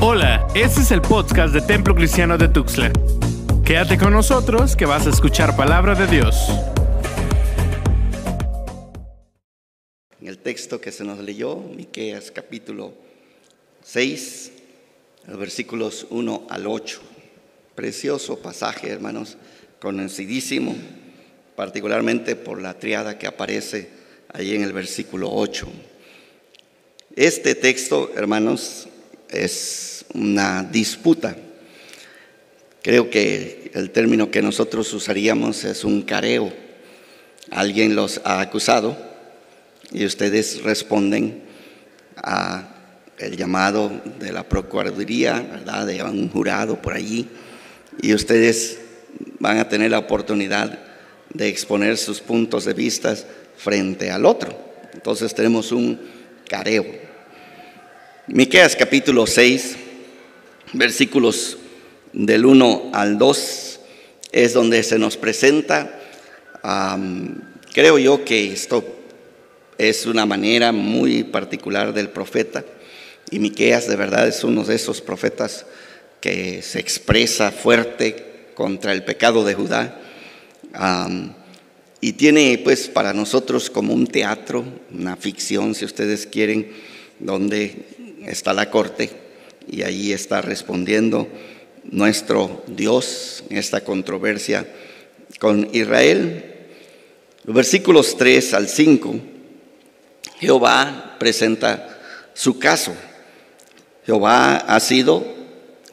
Hola, este es el podcast de Templo Cristiano de Tuxtla. Quédate con nosotros que vas a escuchar palabra de Dios. En el texto que se nos leyó, Miqueas capítulo 6, los versículos 1 al 8. Precioso pasaje, hermanos, conocidísimo, particularmente por la triada que aparece ahí en el versículo 8. Este texto, hermanos, es una disputa. Creo que el término que nosotros usaríamos es un careo. Alguien los ha acusado y ustedes responden a el llamado de la Procuraduría, ¿verdad? De un jurado por allí y ustedes van a tener la oportunidad de exponer sus puntos de vista frente al otro. Entonces tenemos un careo. Miqueas capítulo 6, versículos del 1 al 2 es donde se nos presenta. creo yo que esto es una manera muy particular del profeta y Miqueas de verdad es uno de esos profetas que se expresa fuerte contra el pecado de Judá. y tiene pues para nosotros como un teatro, una ficción si ustedes quieren, donde está la corte y allí está respondiendo nuestro Dios en esta controversia con Israel. Los versículos 3 al 5, Jehová presenta su caso. Jehová ha sido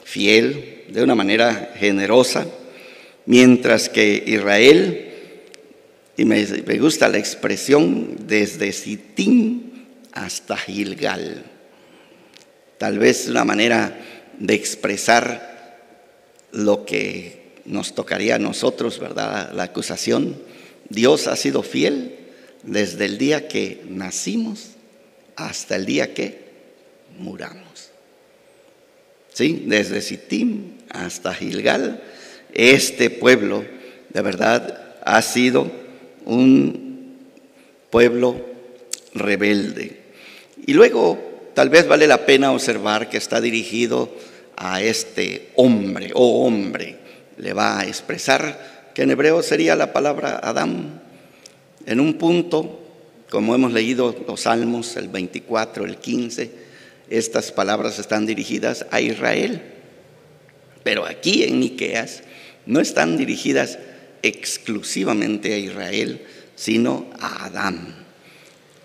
fiel, de una manera generosa, mientras que Israel, y me, gusta la expresión, desde Sitín hasta Gilgal. Tal vez una manera de expresar lo que nos tocaría a nosotros, ¿verdad? La acusación. Dios ha sido fiel desde el día que nacimos hasta el día que muramos. ¿sí? desde Sittim hasta Gilgal, este pueblo de verdad ha sido un pueblo rebelde. Y luego tal vez vale la pena observar que está dirigido a este hombre, oh hombre, le va a expresar que en hebreo sería la palabra Adán. En un punto, como hemos leído los salmos, el 24, el 15, estas palabras están dirigidas a Israel. Pero aquí en Miqueas no están dirigidas exclusivamente a Israel, sino a Adán,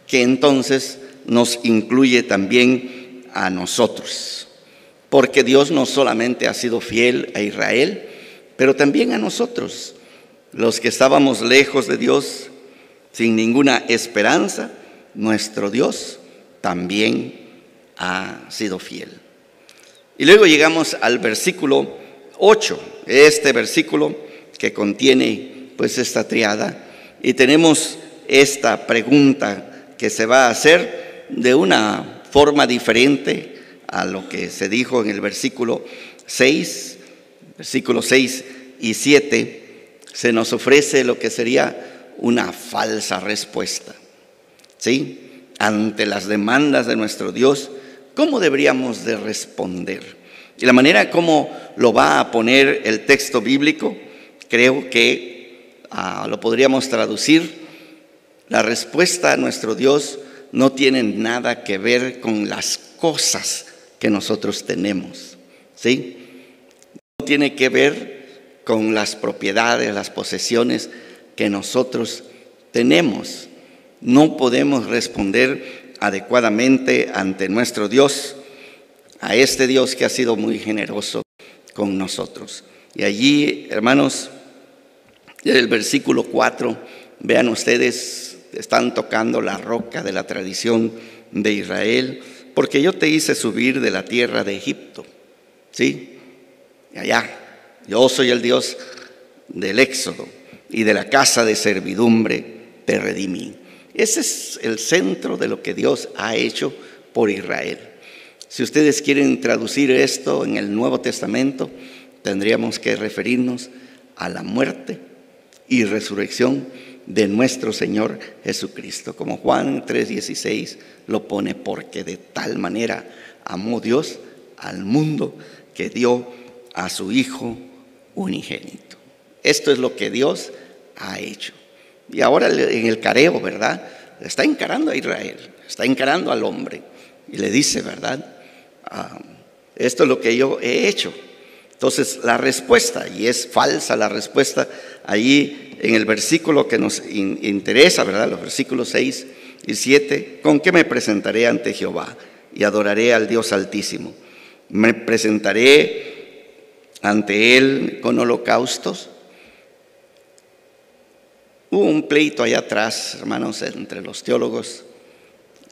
que entonces nos incluye también a nosotros. Porque Dios no solamente ha sido fiel a Israel, pero también a nosotros, los que estábamos lejos de Dios, sin ninguna esperanza, nuestro Dios también ha sido fiel. Y luego llegamos al versículo 8, este versículo que contiene pues esta triada y tenemos esta pregunta que se va a hacer de una forma diferente a lo que se dijo en el versículo 6, versículo 6 y 7, se nos ofrece lo que sería una falsa respuesta. ¿Sí? Ante las demandas de nuestro Dios, ¿Cómo deberíamos de responder? Y la manera como lo va a poner el texto bíblico, creo que ah, lo podríamos traducir. La respuesta a nuestro Dios no tiene nada que ver con las cosas que nosotros tenemos. ¿Sí? No tiene que ver con las propiedades, las posesiones que nosotros tenemos. No podemos responder adecuadamente ante nuestro Dios, a este Dios que ha sido muy generoso con nosotros. Y allí, hermanos, el versículo 4, vean ustedes, están tocando la roca de la tradición de Israel, porque yo te hice subir de la tierra de Egipto, ¿sí? Allá, yo soy el Dios del éxodo y de la casa de servidumbre te redimí. Ese es el centro de lo que Dios ha hecho por Israel. Si ustedes quieren traducir esto en el Nuevo Testamento, tendríamos que referirnos a la muerte y resurrección de nuestro Señor Jesucristo, como Juan 3:16 lo pone, porque de tal manera amó Dios al mundo que dio a su Hijo unigénito. Esto es lo que Dios ha hecho. Y ahora en el careo, ¿verdad? Está encarando a Israel, está encarando al hombre. Y le dice, ¿verdad? Ah, esto es lo que yo he hecho. Entonces, la respuesta, y es falsa la respuesta, ahí en el versículo que nos interesa, ¿verdad? Los versículos 6 y 7, ¿con qué me presentaré ante Jehová? Y adoraré al Dios Altísimo. Me presentaré ante Él con holocaustos. Hubo un pleito allá atrás, hermanos, entre los teólogos,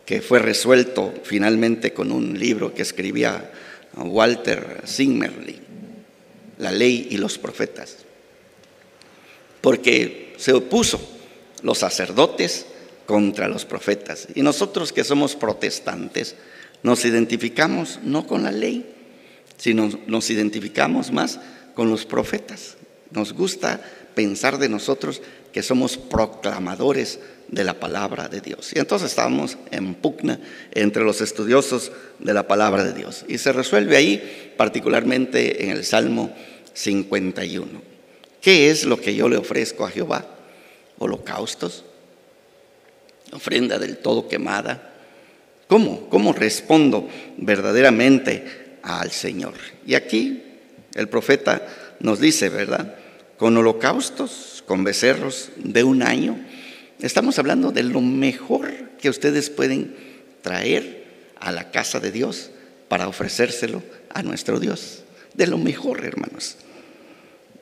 que fue resuelto finalmente con un libro que escribía Walter Zimmerli, La ley y los profetas, porque se opuso los sacerdotes contra los profetas. Y nosotros que somos protestantes, nos identificamos no con la ley, sino nos identificamos más con los profetas. Nos gusta pensar de nosotros que somos proclamadores de la palabra de Dios. Y entonces estamos en pugna entre los estudiosos de la palabra de Dios. Y se resuelve ahí, particularmente en el Salmo 51. ¿Qué es lo que yo le ofrezco a Jehová? Holocaustos, ofrenda del todo quemada. ¿Cómo? ¿Cómo respondo verdaderamente al Señor? Y aquí el profeta nos dice, ¿verdad? Con holocaustos, con becerros de un año. Estamos hablando de lo mejor que ustedes pueden traer a la casa de Dios para ofrecérselo a nuestro Dios. De lo mejor, hermanos.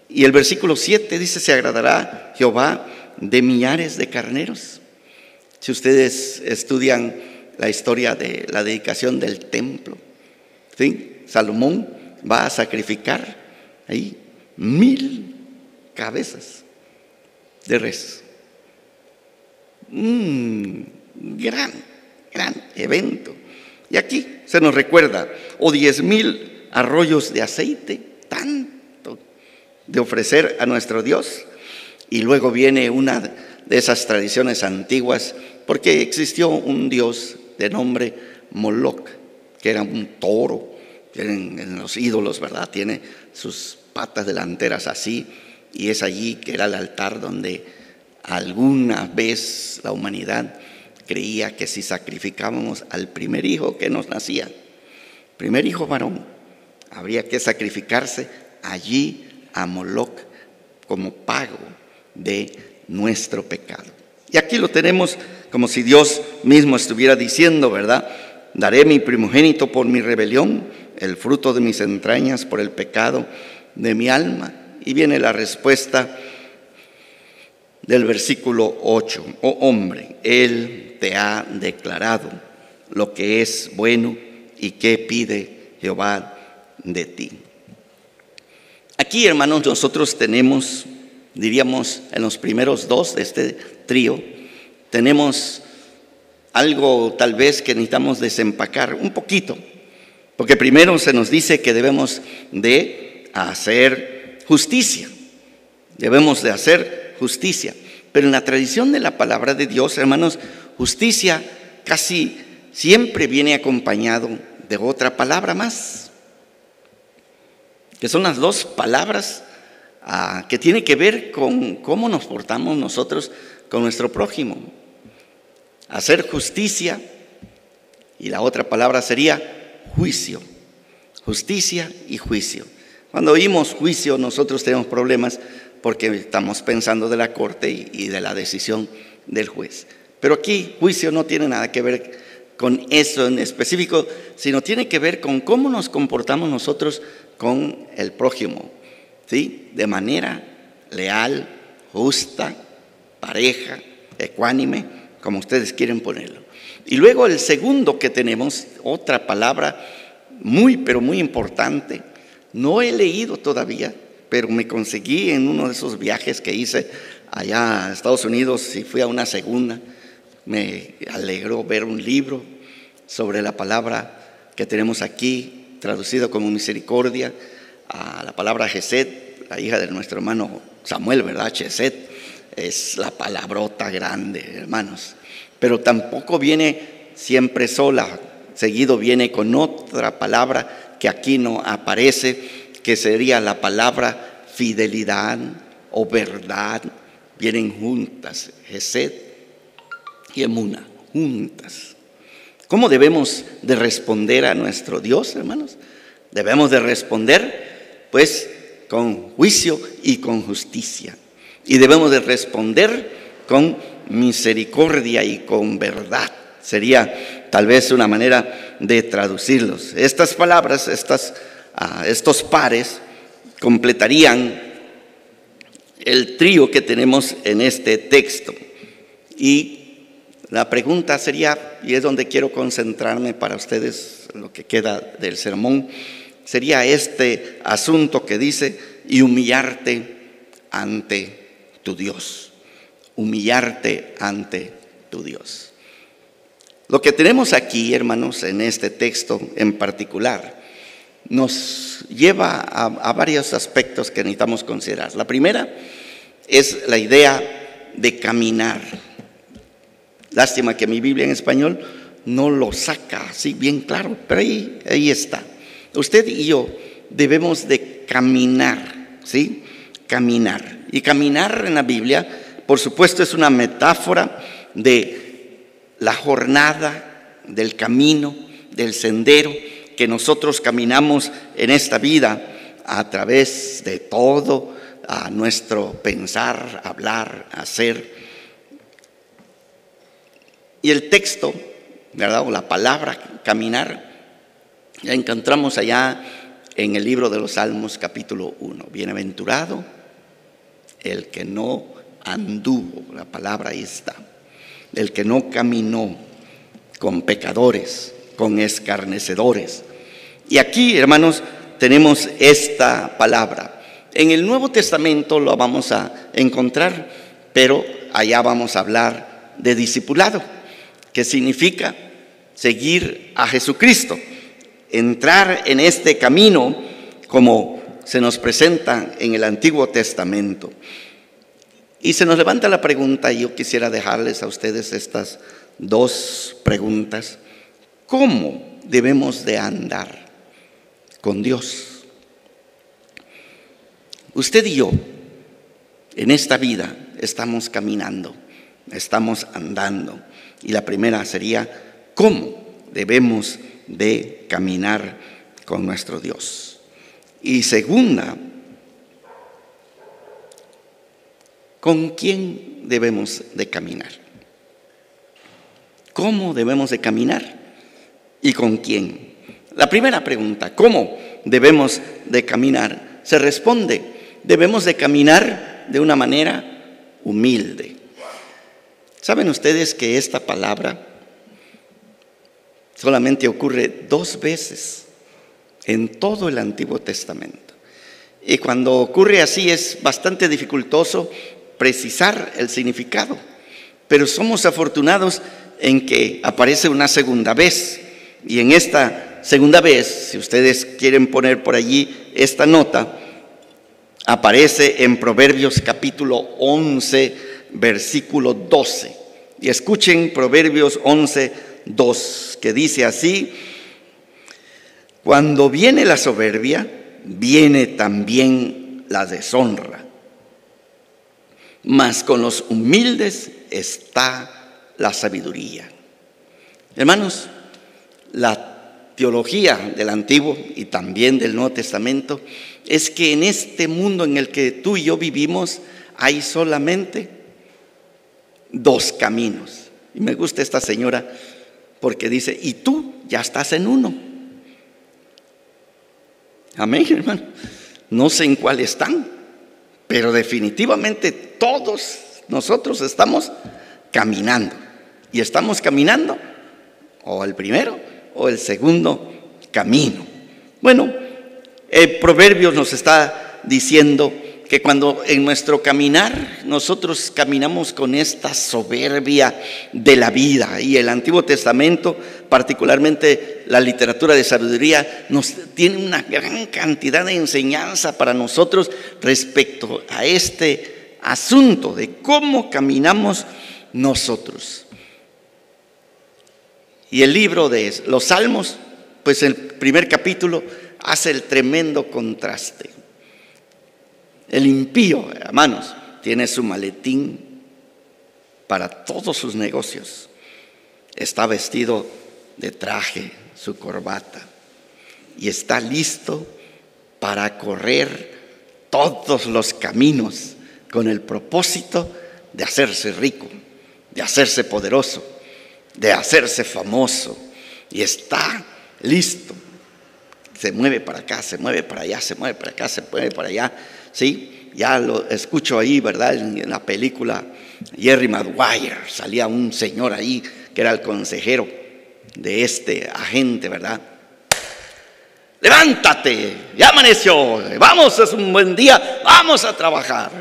Y el versículo 7 dice, se agradará Jehová de millares de carneros si ustedes estudian la historia de la dedicación del templo. Salomón va a sacrificar ahí mil cabezas de res. Un gran, gran evento. Y aquí se nos recuerda, o diez mil arroyos de aceite, tanto de ofrecer a nuestro Dios. Y luego viene una de esas tradiciones antiguas porque existió un dios de nombre Moloch, que era un toro, en, en los ídolos, ¿verdad? Tiene sus patas delanteras así, y es allí que era el altar donde alguna vez la humanidad creía que si sacrificábamos al primer hijo que nos nacía, primer hijo varón, habría que sacrificarse allí a Moloch como pago de nuestro pecado. Y aquí lo tenemos como si Dios mismo estuviera diciendo, ¿verdad? Daré mi primogénito por mi rebelión, el fruto de mis entrañas por el pecado de mi alma. Y viene la respuesta del versículo 8. Oh hombre, Él te ha declarado lo que es bueno y qué pide Jehová de ti. Aquí, hermanos, nosotros tenemos, diríamos, en los primeros dos de este trío, tenemos algo tal vez que necesitamos desempacar un poquito, porque primero se nos dice que debemos de hacer justicia, debemos de hacer justicia, pero en la tradición de la palabra de Dios, hermanos, justicia casi siempre viene acompañado de otra palabra más, que son las dos palabras ah, que tienen que ver con cómo nos portamos nosotros con nuestro prójimo. Hacer justicia y la otra palabra sería juicio. Justicia y juicio. Cuando oímos juicio nosotros tenemos problemas porque estamos pensando de la corte y de la decisión del juez. Pero aquí juicio no tiene nada que ver con eso en específico, sino tiene que ver con cómo nos comportamos nosotros con el prójimo, ¿sí? De manera leal, justa, pareja, ecuánime, como ustedes quieren ponerlo. Y luego el segundo que tenemos, otra palabra muy, pero muy importante, no he leído todavía, pero me conseguí en uno de esos viajes que hice allá a Estados Unidos y fui a una segunda. Me alegró ver un libro sobre la palabra que tenemos aquí, traducido como misericordia, a la palabra Geset, la hija de nuestro hermano Samuel, ¿verdad? Cheset es la palabrota grande, hermanos. Pero tampoco viene siempre sola, seguido viene con otra palabra que aquí no aparece, que sería la palabra fidelidad o verdad, vienen juntas, Gesed y Emuna, juntas. ¿Cómo debemos de responder a nuestro Dios, hermanos? Debemos de responder, pues, con juicio y con justicia. Y debemos de responder con misericordia y con verdad. Sería tal vez una manera de traducirlos. Estas palabras, estas, ah, estos pares, completarían el trío que tenemos en este texto. Y la pregunta sería, y es donde quiero concentrarme para ustedes lo que queda del sermón, sería este asunto que dice, y humillarte ante tu Dios, humillarte ante tu Dios. Lo que tenemos aquí, hermanos, en este texto en particular, nos lleva a, varios aspectos que necesitamos considerar. La primera es la idea de caminar. Lástima que mi Biblia en español no lo saca así bien claro, pero ahí, ahí está. Usted y yo debemos de caminar, ¿sí? Caminar. Y caminar en la Biblia, por supuesto, es una metáfora de la jornada, del camino, del sendero que nosotros caminamos en esta vida a través de todo a nuestro pensar, hablar, hacer. Y el texto, ¿verdad? O la palabra caminar, la encontramos allá en el libro de los Salmos capítulo 1. Bienaventurado el que no anduvo, la palabra ahí está, el que no caminó con pecadores, con escarnecedores. Y aquí, hermanos, tenemos esta palabra. En el Nuevo Testamento lo vamos a encontrar, pero allá vamos a hablar de discipulado, que significa seguir a Jesucristo entrar en este camino como se nos presenta en el Antiguo Testamento. Y se nos levanta la pregunta, y yo quisiera dejarles a ustedes estas dos preguntas. ¿Cómo debemos de andar con Dios? Usted y yo, en esta vida, estamos caminando, estamos andando. Y la primera sería, ¿cómo debemos de caminar con nuestro Dios. Y segunda, ¿con quién debemos de caminar? ¿Cómo debemos de caminar? ¿Y con quién? La primera pregunta, ¿cómo debemos de caminar? Se responde, debemos de caminar de una manera humilde. ¿Saben ustedes que esta palabra solamente ocurre dos veces en todo el Antiguo Testamento. Y cuando ocurre así es bastante dificultoso precisar el significado. Pero somos afortunados en que aparece una segunda vez. Y en esta segunda vez, si ustedes quieren poner por allí esta nota, aparece en Proverbios capítulo 11, versículo 12. Y escuchen Proverbios 11, 2, que dice así, cuando viene la soberbia, viene también la deshonra, mas con los humildes está la sabiduría. Hermanos, la teología del Antiguo y también del Nuevo Testamento es que en este mundo en el que tú y yo vivimos hay solamente dos caminos. Y me gusta esta señora porque dice, y tú ya estás en uno. Amén, hermano. No sé en cuál están, pero definitivamente todos nosotros estamos caminando. Y estamos caminando o el primero o el segundo camino. Bueno, el proverbio nos está diciendo que cuando en nuestro caminar nosotros caminamos con esta soberbia de la vida y el Antiguo Testamento, particularmente la literatura de sabiduría, nos tiene una gran cantidad de enseñanza para nosotros respecto a este asunto de cómo caminamos nosotros. Y el libro de los Salmos, pues el primer capítulo hace el tremendo contraste. El impío, hermanos, tiene su maletín para todos sus negocios. Está vestido de traje, su corbata, y está listo para correr todos los caminos con el propósito de hacerse rico, de hacerse poderoso, de hacerse famoso. Y está listo. Se mueve para acá, se mueve para allá, se mueve para acá, se mueve para allá. ¿Sí? Ya lo escucho ahí, ¿verdad? En la película Jerry Maguire salía un señor ahí que era el consejero de este agente, ¿verdad? Levántate, ya amaneció, vamos, es un buen día, vamos a trabajar.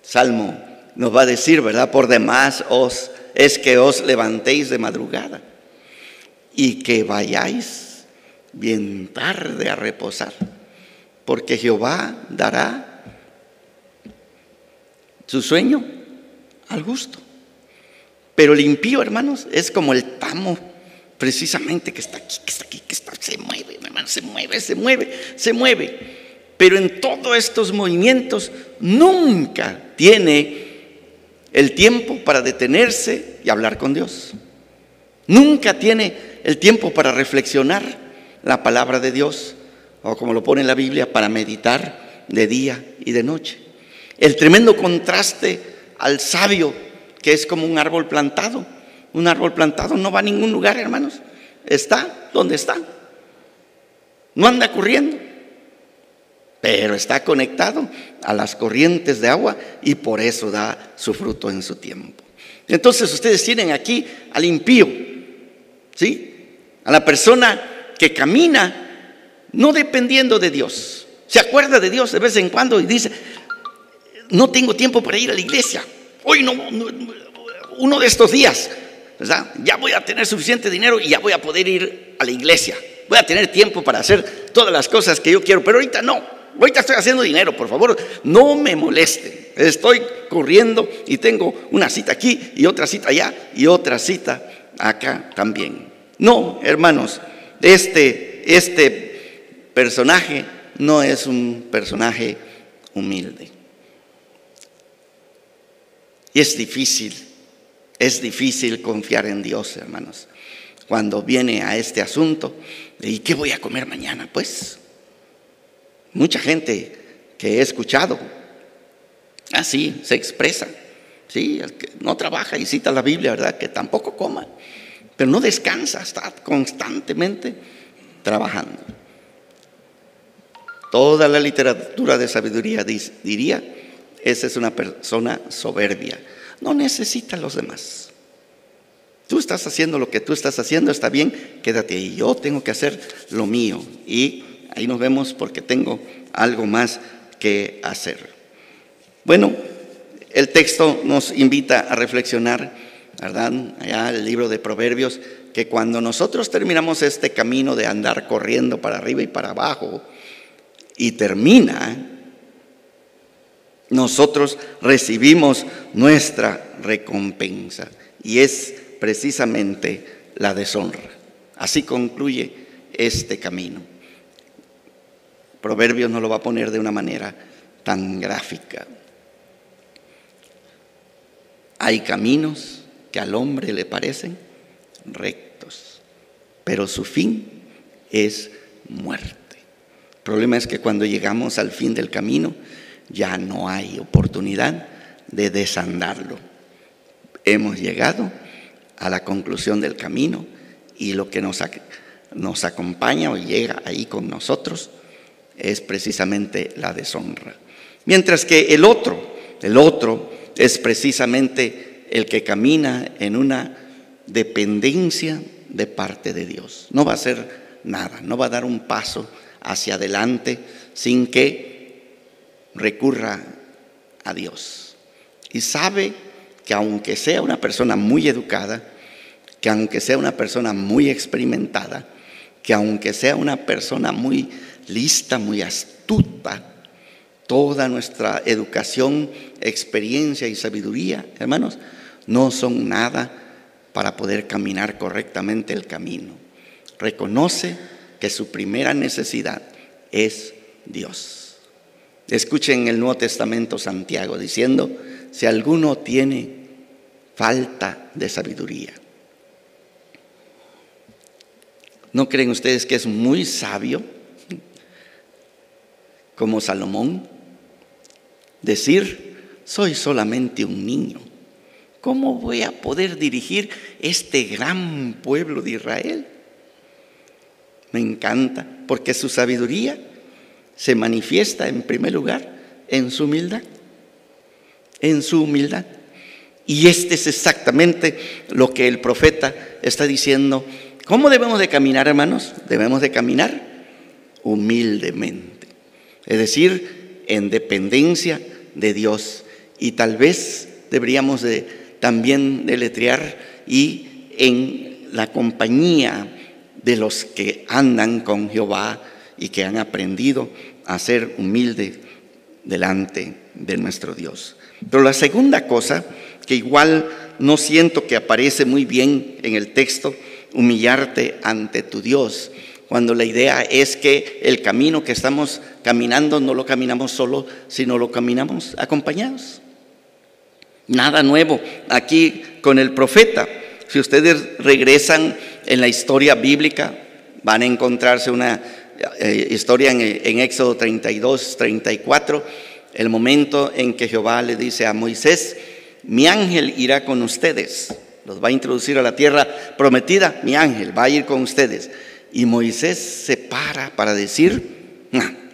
Salmo nos va a decir, ¿verdad? Por demás os es que os levantéis de madrugada y que vayáis bien tarde a reposar, porque Jehová dará su sueño al gusto. Pero el impío, hermanos, es como el tamo precisamente que está aquí, que está aquí, que está, se mueve, hermano, se mueve, se mueve, se mueve. Pero en todos estos movimientos nunca tiene el tiempo para detenerse y hablar con Dios. Nunca tiene el tiempo para reflexionar la palabra de Dios, o como lo pone la Biblia, para meditar de día y de noche. El tremendo contraste al sabio, que es como un árbol plantado. Un árbol plantado no va a ningún lugar, hermanos. Está donde está. No anda corriendo pero está conectado a las corrientes de agua y por eso da su fruto en su tiempo. Entonces ustedes tienen aquí al impío, ¿sí? A la persona que camina no dependiendo de Dios. Se acuerda de Dios de vez en cuando y dice, no tengo tiempo para ir a la iglesia. Hoy no, uno de estos días. Ya voy a tener suficiente dinero y ya voy a poder ir a la iglesia. Voy a tener tiempo para hacer todas las cosas que yo quiero, pero ahorita no. Ahorita estoy haciendo dinero, por favor, no me moleste. Estoy corriendo y tengo una cita aquí y otra cita allá y otra cita acá también. No, hermanos, este, este personaje no es un personaje humilde. Y es difícil, es difícil confiar en Dios, hermanos, cuando viene a este asunto. ¿Y qué voy a comer mañana? Pues Mucha gente que he escuchado así se expresa. Sí, el que no trabaja y cita la Biblia, ¿verdad? Que tampoco coma, pero no descansa, está constantemente trabajando. Toda la literatura de sabiduría diría, esa es una persona soberbia, no necesita a los demás. Tú estás haciendo lo que tú estás haciendo, está bien, quédate ahí. Yo tengo que hacer lo mío y Ahí nos vemos porque tengo algo más que hacer. Bueno, el texto nos invita a reflexionar, ¿verdad? Allá el libro de Proverbios, que cuando nosotros terminamos este camino de andar corriendo para arriba y para abajo, y termina, nosotros recibimos nuestra recompensa, y es precisamente la deshonra. Así concluye este camino. Proverbios no lo va a poner de una manera tan gráfica. Hay caminos que al hombre le parecen rectos, pero su fin es muerte. El problema es que cuando llegamos al fin del camino ya no hay oportunidad de desandarlo. Hemos llegado a la conclusión del camino y lo que nos, nos acompaña o llega ahí con nosotros es precisamente la deshonra. Mientras que el otro, el otro es precisamente el que camina en una dependencia de parte de Dios. No va a hacer nada, no va a dar un paso hacia adelante sin que recurra a Dios. Y sabe que aunque sea una persona muy educada, que aunque sea una persona muy experimentada, que aunque sea una persona muy lista, muy astuta. Toda nuestra educación, experiencia y sabiduría, hermanos, no son nada para poder caminar correctamente el camino. Reconoce que su primera necesidad es Dios. Escuchen el Nuevo Testamento Santiago diciendo, si alguno tiene falta de sabiduría. ¿No creen ustedes que es muy sabio como Salomón decir, soy solamente un niño? ¿Cómo voy a poder dirigir este gran pueblo de Israel? Me encanta, porque su sabiduría se manifiesta en primer lugar en su humildad, en su humildad. Y este es exactamente lo que el profeta está diciendo. ¿Cómo debemos de caminar, hermanos? Debemos de caminar humildemente, es decir, en dependencia de Dios. Y tal vez deberíamos de también deletrear y en la compañía de los que andan con Jehová y que han aprendido a ser humilde delante de nuestro Dios. Pero la segunda cosa, que igual no siento que aparece muy bien en el texto, humillarte ante tu Dios, cuando la idea es que el camino que estamos caminando no lo caminamos solo, sino lo caminamos acompañados. Nada nuevo aquí con el profeta. Si ustedes regresan en la historia bíblica, van a encontrarse una eh, historia en, en Éxodo 32, 34, el momento en que Jehová le dice a Moisés, mi ángel irá con ustedes, los va a introducir a la tierra prometida, mi ángel va a ir con ustedes. Y Moisés se para para decir,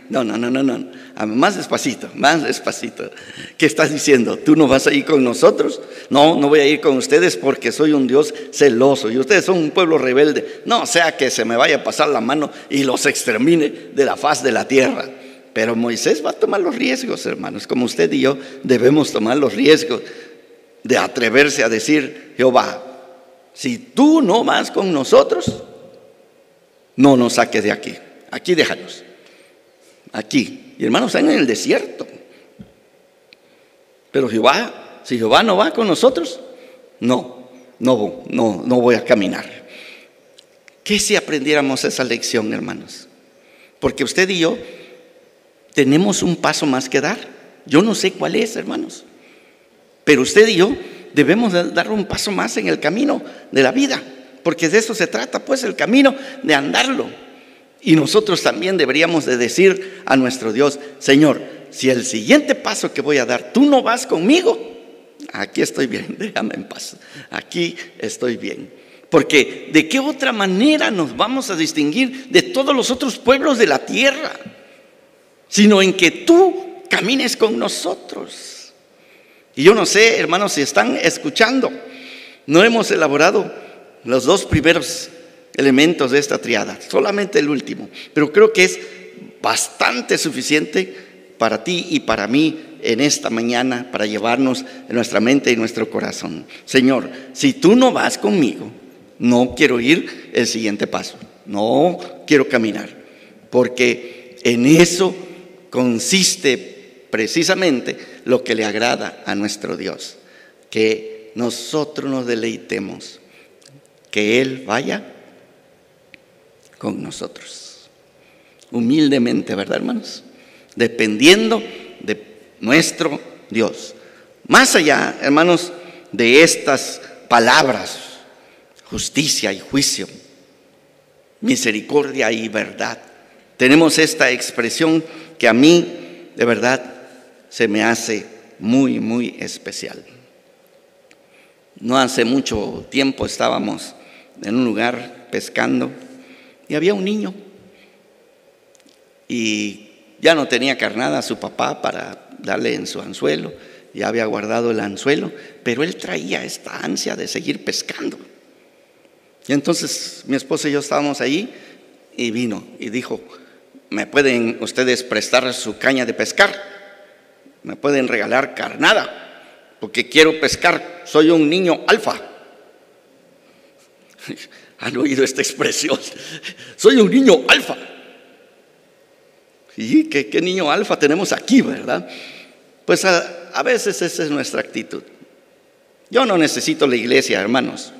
no, no, no, no, no, más despacito, más despacito. ¿Qué estás diciendo? ¿Tú no vas a ir con nosotros? No, no voy a ir con ustedes porque soy un Dios celoso y ustedes son un pueblo rebelde. No sea que se me vaya a pasar la mano y los extermine de la faz de la tierra. Pero Moisés va a tomar los riesgos, hermanos, como usted y yo debemos tomar los riesgos de atreverse a decir, Jehová, si tú no vas con nosotros, no nos saques de aquí, aquí déjanos, aquí. Y hermanos, están en el desierto. Pero Jehová, si Jehová no va con nosotros, no, no, no, no voy a caminar. ¿Qué si aprendiéramos esa lección, hermanos? Porque usted y yo tenemos un paso más que dar. Yo no sé cuál es, hermanos. Pero usted y yo debemos dar un paso más en el camino de la vida porque de eso se trata, pues el camino de andarlo. Y nosotros también deberíamos de decir a nuestro Dios, Señor, si el siguiente paso que voy a dar, tú no vas conmigo, aquí estoy bien, déjame en paz, aquí estoy bien. Porque de qué otra manera nos vamos a distinguir de todos los otros pueblos de la tierra, sino en que tú camines con nosotros. Y yo no sé, hermanos, si están escuchando, no hemos elaborado los dos primeros elementos de esta triada, solamente el último, pero creo que es bastante suficiente para ti y para mí en esta mañana para llevarnos en nuestra mente y nuestro corazón. Señor, si tú no vas conmigo, no quiero ir el siguiente paso, no quiero caminar, porque en eso consiste precisamente lo que le agrada a nuestro Dios, que nosotros nos deleitemos que Él vaya con nosotros. Humildemente, ¿verdad, hermanos? Dependiendo de nuestro Dios. Más allá, hermanos, de estas palabras, justicia y juicio, misericordia y verdad, tenemos esta expresión que a mí, de verdad, se me hace muy, muy especial. No hace mucho tiempo estábamos en un lugar pescando y había un niño y ya no tenía carnada a su papá para darle en su anzuelo, ya había guardado el anzuelo, pero él traía esta ansia de seguir pescando. Y entonces mi esposa y yo estábamos ahí y vino y dijo, ¿me pueden ustedes prestar su caña de pescar? ¿Me pueden regalar carnada? Porque quiero pescar, soy un niño alfa. ¿Han oído esta expresión? Soy un niño alfa. ¿Y qué, niño alfa tenemos aquí, verdad? Pues a, veces esa es nuestra actitud. Yo no necesito la iglesia, hermanos.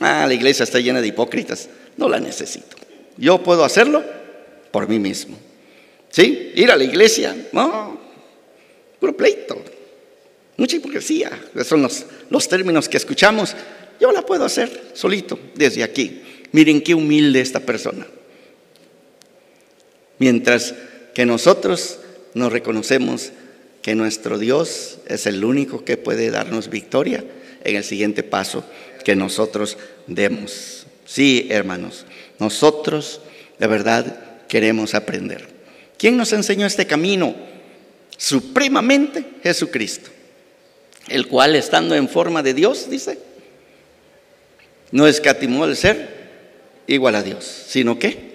Ah, la iglesia está llena de hipócritas. No la necesito. Yo puedo hacerlo por mí mismo. ¿Sí? Ir a la iglesia, no, puro pleito, mucha hipocresía. Esos son los términos que escuchamos. Yo la puedo hacer solito, desde aquí. Miren qué humilde esta persona. Mientras que nosotros nos reconocemos que nuestro Dios es el único que puede darnos victoria en el siguiente paso que nosotros demos. Sí, hermanos, nosotros de verdad queremos aprender. ¿Quién nos enseñó este camino? Supremamente Jesucristo, el cual estando en forma de Dios, dice, no escatimó el ser igual a Dios, sino que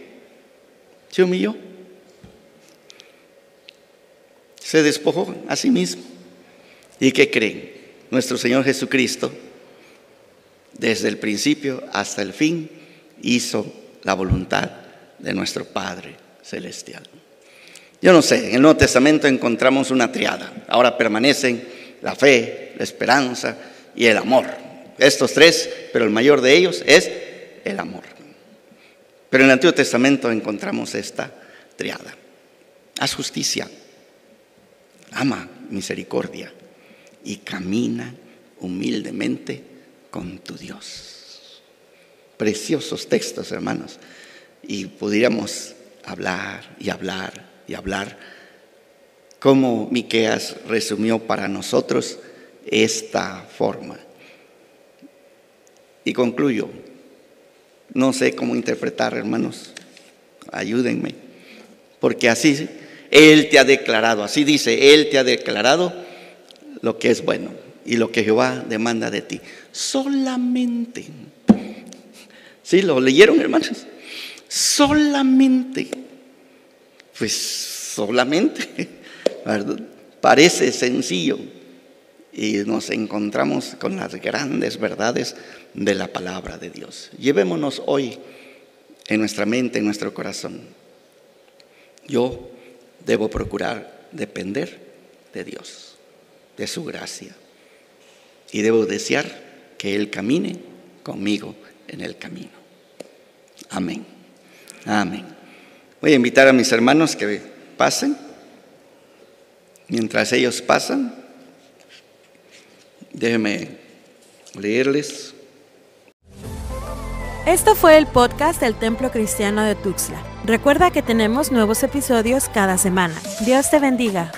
se humilló se despojó a sí mismo. ¿Y qué creen? Nuestro Señor Jesucristo, desde el principio hasta el fin, hizo la voluntad de nuestro Padre Celestial. Yo no sé, en el Nuevo Testamento encontramos una triada. Ahora permanecen la fe, la esperanza y el amor. Estos tres, pero el mayor de ellos es el amor. Pero en el Antiguo Testamento encontramos esta triada. Haz justicia, ama misericordia y camina humildemente con tu Dios. Preciosos textos, hermanos. Y pudiéramos hablar y hablar y hablar como Miqueas resumió para nosotros esta forma. Y concluyo. No sé cómo interpretar, hermanos. Ayúdenme. Porque así él te ha declarado, así dice, Él te ha declarado lo que es bueno y lo que Jehová demanda de ti. Solamente. ¿Sí? ¿Lo leyeron, hermanos? Solamente. Pues solamente. Parece sencillo. Y nos encontramos con las grandes verdades de la palabra de Dios. Llevémonos hoy en nuestra mente, en nuestro corazón. Yo debo procurar depender de Dios, de su gracia. Y debo desear que Él camine conmigo en el camino. Amén. Amén. Voy a invitar a mis hermanos que pasen. Mientras ellos pasan, déjenme leerles. Esto fue el podcast del Templo Cristiano de Tuxtla. Recuerda que tenemos nuevos episodios cada semana. Dios te bendiga.